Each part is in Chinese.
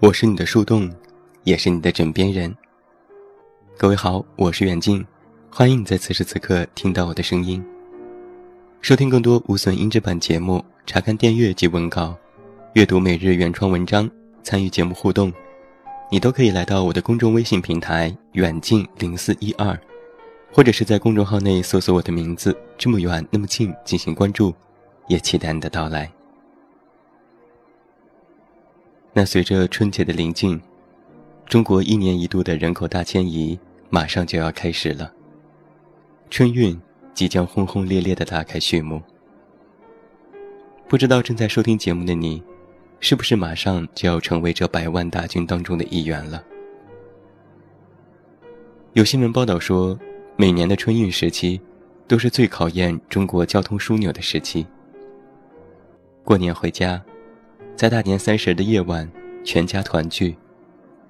我是你的树洞，也是你的枕边人。各位好，我是远近，欢迎你在此时此刻听到我的声音。收听更多无损音质版节目，查看电阅及文稿，阅读每日原创文章，参与节目互动，你都可以来到我的公众微信平台远近零四一二，或者是在公众号内搜索我的名字“这么远那么近”进行关注，也期待你的到来。那随着春节的临近，中国一年一度的人口大迁移马上就要开始了。春运即将轰轰烈烈的拉开序幕。不知道正在收听节目的你，是不是马上就要成为这百万大军当中的一员了？有新闻报道说，每年的春运时期，都是最考验中国交通枢纽的时期。过年回家。在大年三十的夜晚，全家团聚，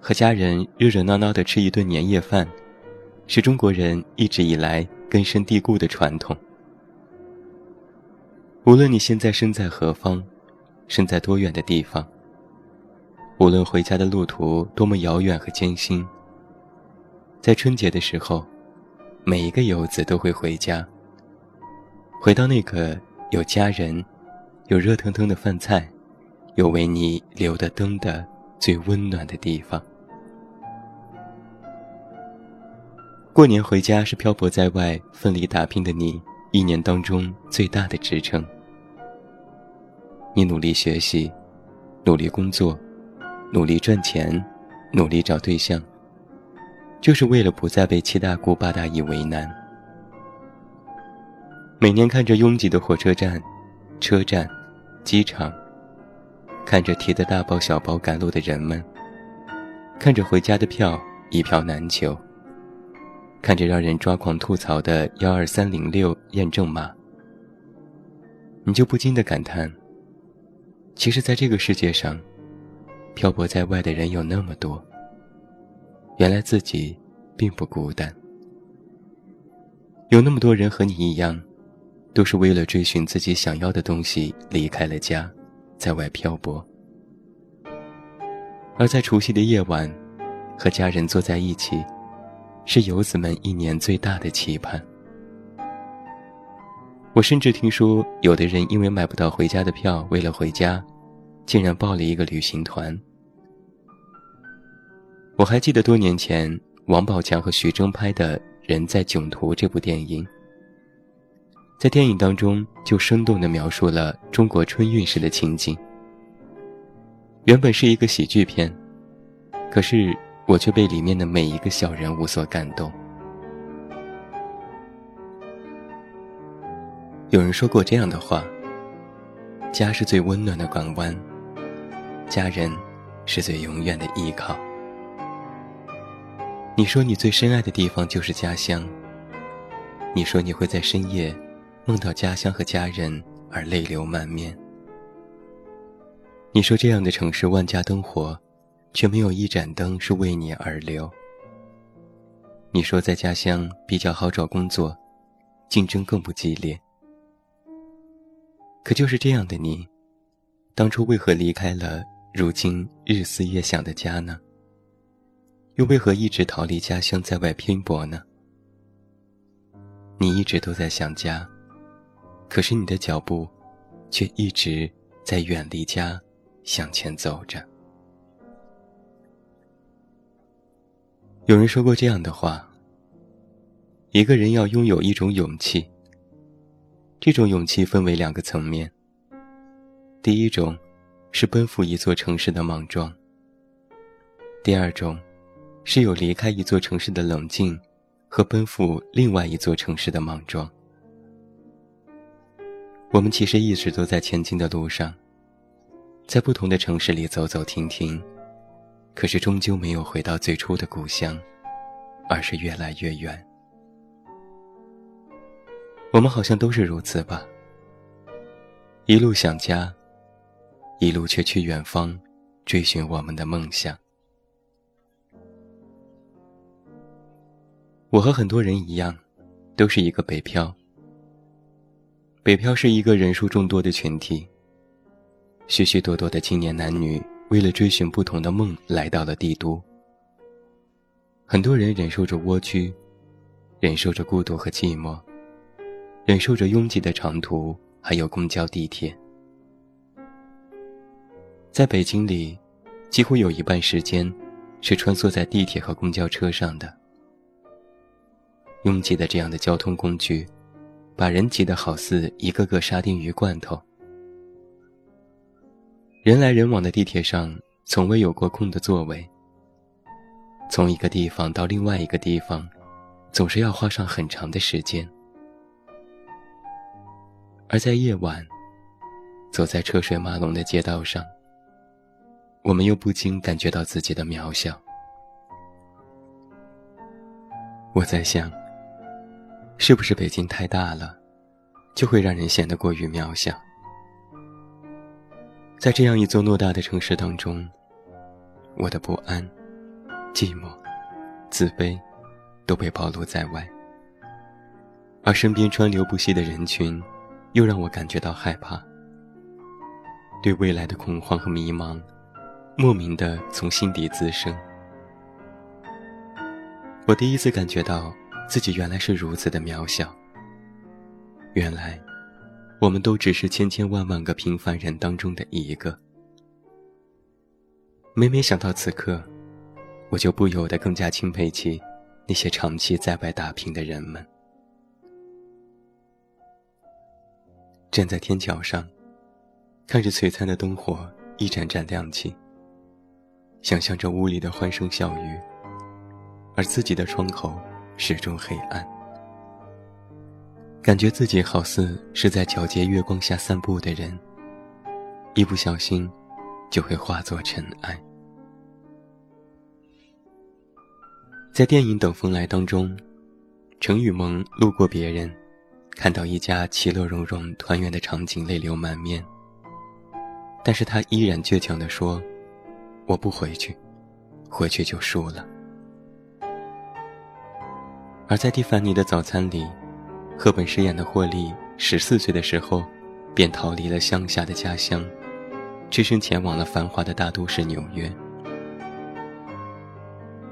和家人热热闹闹的吃一顿年夜饭，是中国人一直以来根深蒂固的传统。无论你现在身在何方，身在多远的地方，无论回家的路途多么遥远和艰辛，在春节的时候，每一个游子都会回家，回到那个有家人、有热腾腾的饭菜。有为你留的灯的最温暖的地方。过年回家是漂泊在外、奋力打拼的你一年当中最大的支撑。你努力学习，努力工作，努力赚钱，努力找对象，就是为了不再被七大姑八大姨为难。每年看着拥挤的火车站、车站、机场。看着提着大包小包赶路的人们，看着回家的票一票难求，看着让人抓狂吐槽的幺二三零六验证码，你就不禁的感叹：其实，在这个世界上，漂泊在外的人有那么多。原来自己并不孤单，有那么多人和你一样，都是为了追寻自己想要的东西离开了家。在外漂泊，而在除夕的夜晚，和家人坐在一起，是游子们一年最大的期盼。我甚至听说，有的人因为买不到回家的票，为了回家，竟然报了一个旅行团。我还记得多年前王宝强和徐峥拍的《人在囧途》这部电影。在电影当中，就生动地描述了中国春运时的情景。原本是一个喜剧片，可是我却被里面的每一个小人物所感动。有人说过这样的话：“家是最温暖的港湾，家人是最永远的依靠。”你说你最深爱的地方就是家乡。你说你会在深夜。梦到家乡和家人而泪流满面。你说这样的城市万家灯火，却没有一盏灯是为你而留。你说在家乡比较好找工作，竞争更不激烈。可就是这样的你，当初为何离开了如今日思夜想的家呢？又为何一直逃离家乡在外拼搏呢？你一直都在想家。可是你的脚步，却一直在远离家向前走着。有人说过这样的话：一个人要拥有一种勇气。这种勇气分为两个层面。第一种，是奔赴一座城市的莽撞；第二种，是有离开一座城市的冷静，和奔赴另外一座城市的莽撞。我们其实一直都在前进的路上，在不同的城市里走走停停，可是终究没有回到最初的故乡，而是越来越远。我们好像都是如此吧，一路想家，一路却去远方，追寻我们的梦想。我和很多人一样，都是一个北漂。北漂是一个人数众多的群体，许许多多的青年男女为了追寻不同的梦来到了帝都。很多人忍受着蜗居，忍受着孤独和寂寞，忍受着拥挤的长途，还有公交、地铁。在北京里，几乎有一半时间是穿梭在地铁和公交车上的。拥挤的这样的交通工具，把人挤得好似一个个沙丁鱼罐头。人来人往的地铁上，从未有过空的座位。从一个地方到另外一个地方，总是要花上很长的时间。而在夜晚，走在车水马龙的街道上，我们又不禁感觉到自己的渺小。我在想，是不是北京太大了，就会让人显得过于渺小？在这样一座偌大的城市当中，我的不安。寂寞、自卑，都被暴露在外，而身边川流不息的人群，又让我感觉到害怕。对未来的恐慌和迷茫，莫名的从心底滋生。我第一次感觉到自己原来是如此的渺小。原来，我们都只是千千万万个平凡人当中的一个。每每想到此刻。我就不由得更加钦佩起那些长期在外打拼的人们。站在天桥上，看着璀璨的灯火一盏盏亮起，想象着屋里的欢声笑语，而自己的窗口始终黑暗，感觉自己好似是在皎洁月光下散步的人，一不小心就会化作尘埃。在电影《等风来》当中，程雨萌路过别人，看到一家其乐融融、团圆的场景，泪流满面。但是他依然倔强地说：“我不回去，回去就输了。”而在蒂凡尼的早餐里，赫本饰演的霍利十四岁的时候，便逃离了乡下的家乡，只身前往了繁华的大都市纽约。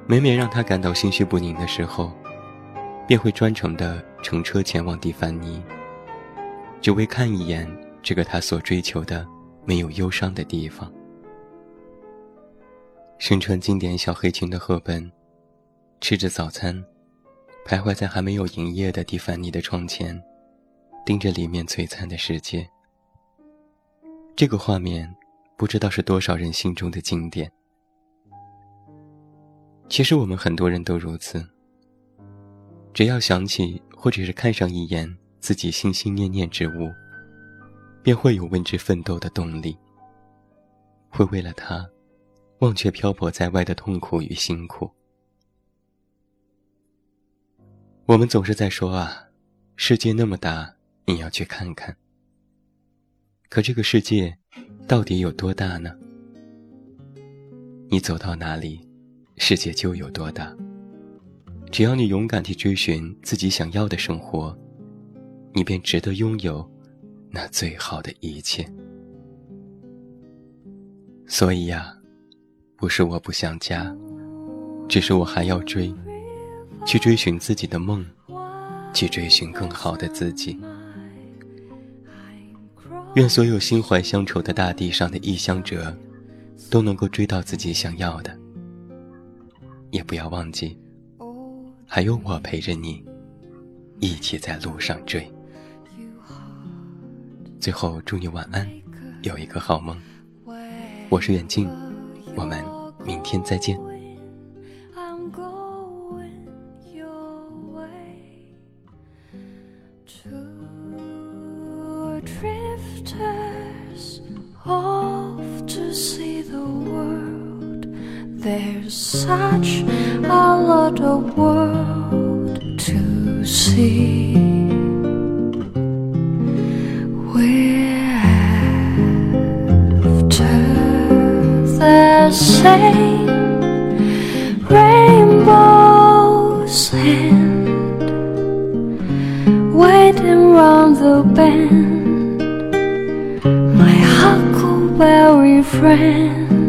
每每让他感到心绪不宁的时候，便会专程的乘车前往蒂凡尼，只为看一眼这个他所追求的没有忧伤的地方。身穿经典小黑裙的赫本，吃着早餐，徘徊在还没有营业的蒂凡尼的窗前，盯着里面璀璨的世界。这个画面，不知道是多少人心中的经典。其实我们很多人都如此。只要想起或者是看上一眼自己心心念念之物，便会有为之奋斗的动力。会为了他，忘却漂泊在外的痛苦与辛苦。我们总是在说啊，世界那么大，你要去看看。可这个世界，到底有多大呢？你走到哪里？世界就有多大。只要你勇敢地追寻自己想要的生活，你便值得拥有那最好的一切。所以呀，不是我不想家，只是我还要追，去追寻自己的梦，去追寻更好的自己。愿所有心怀乡愁的大地上的异乡者，都能够追到自己想要的。也不要忘记，还有我陪着你，一起在路上追。最后，祝你晚安，有一个好梦。我是远近，我们明天再见。There's such a lot of world to see. We're after the same rainbows and waiting round the bend. My huckleberry friend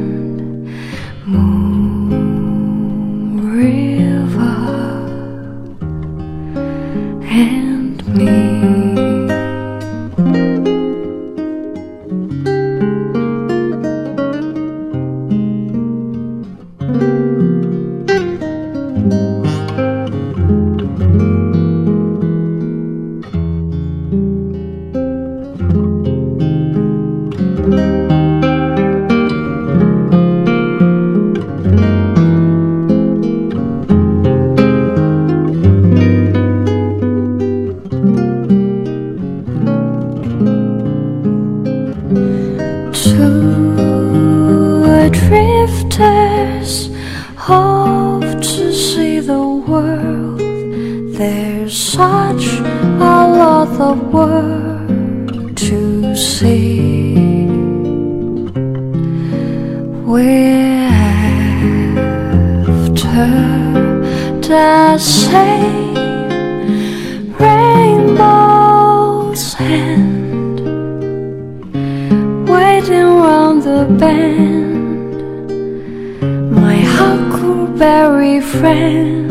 Two drifters hope to see the world. There's such a lot of world to see. We're after the same. band, my huckleberry friend.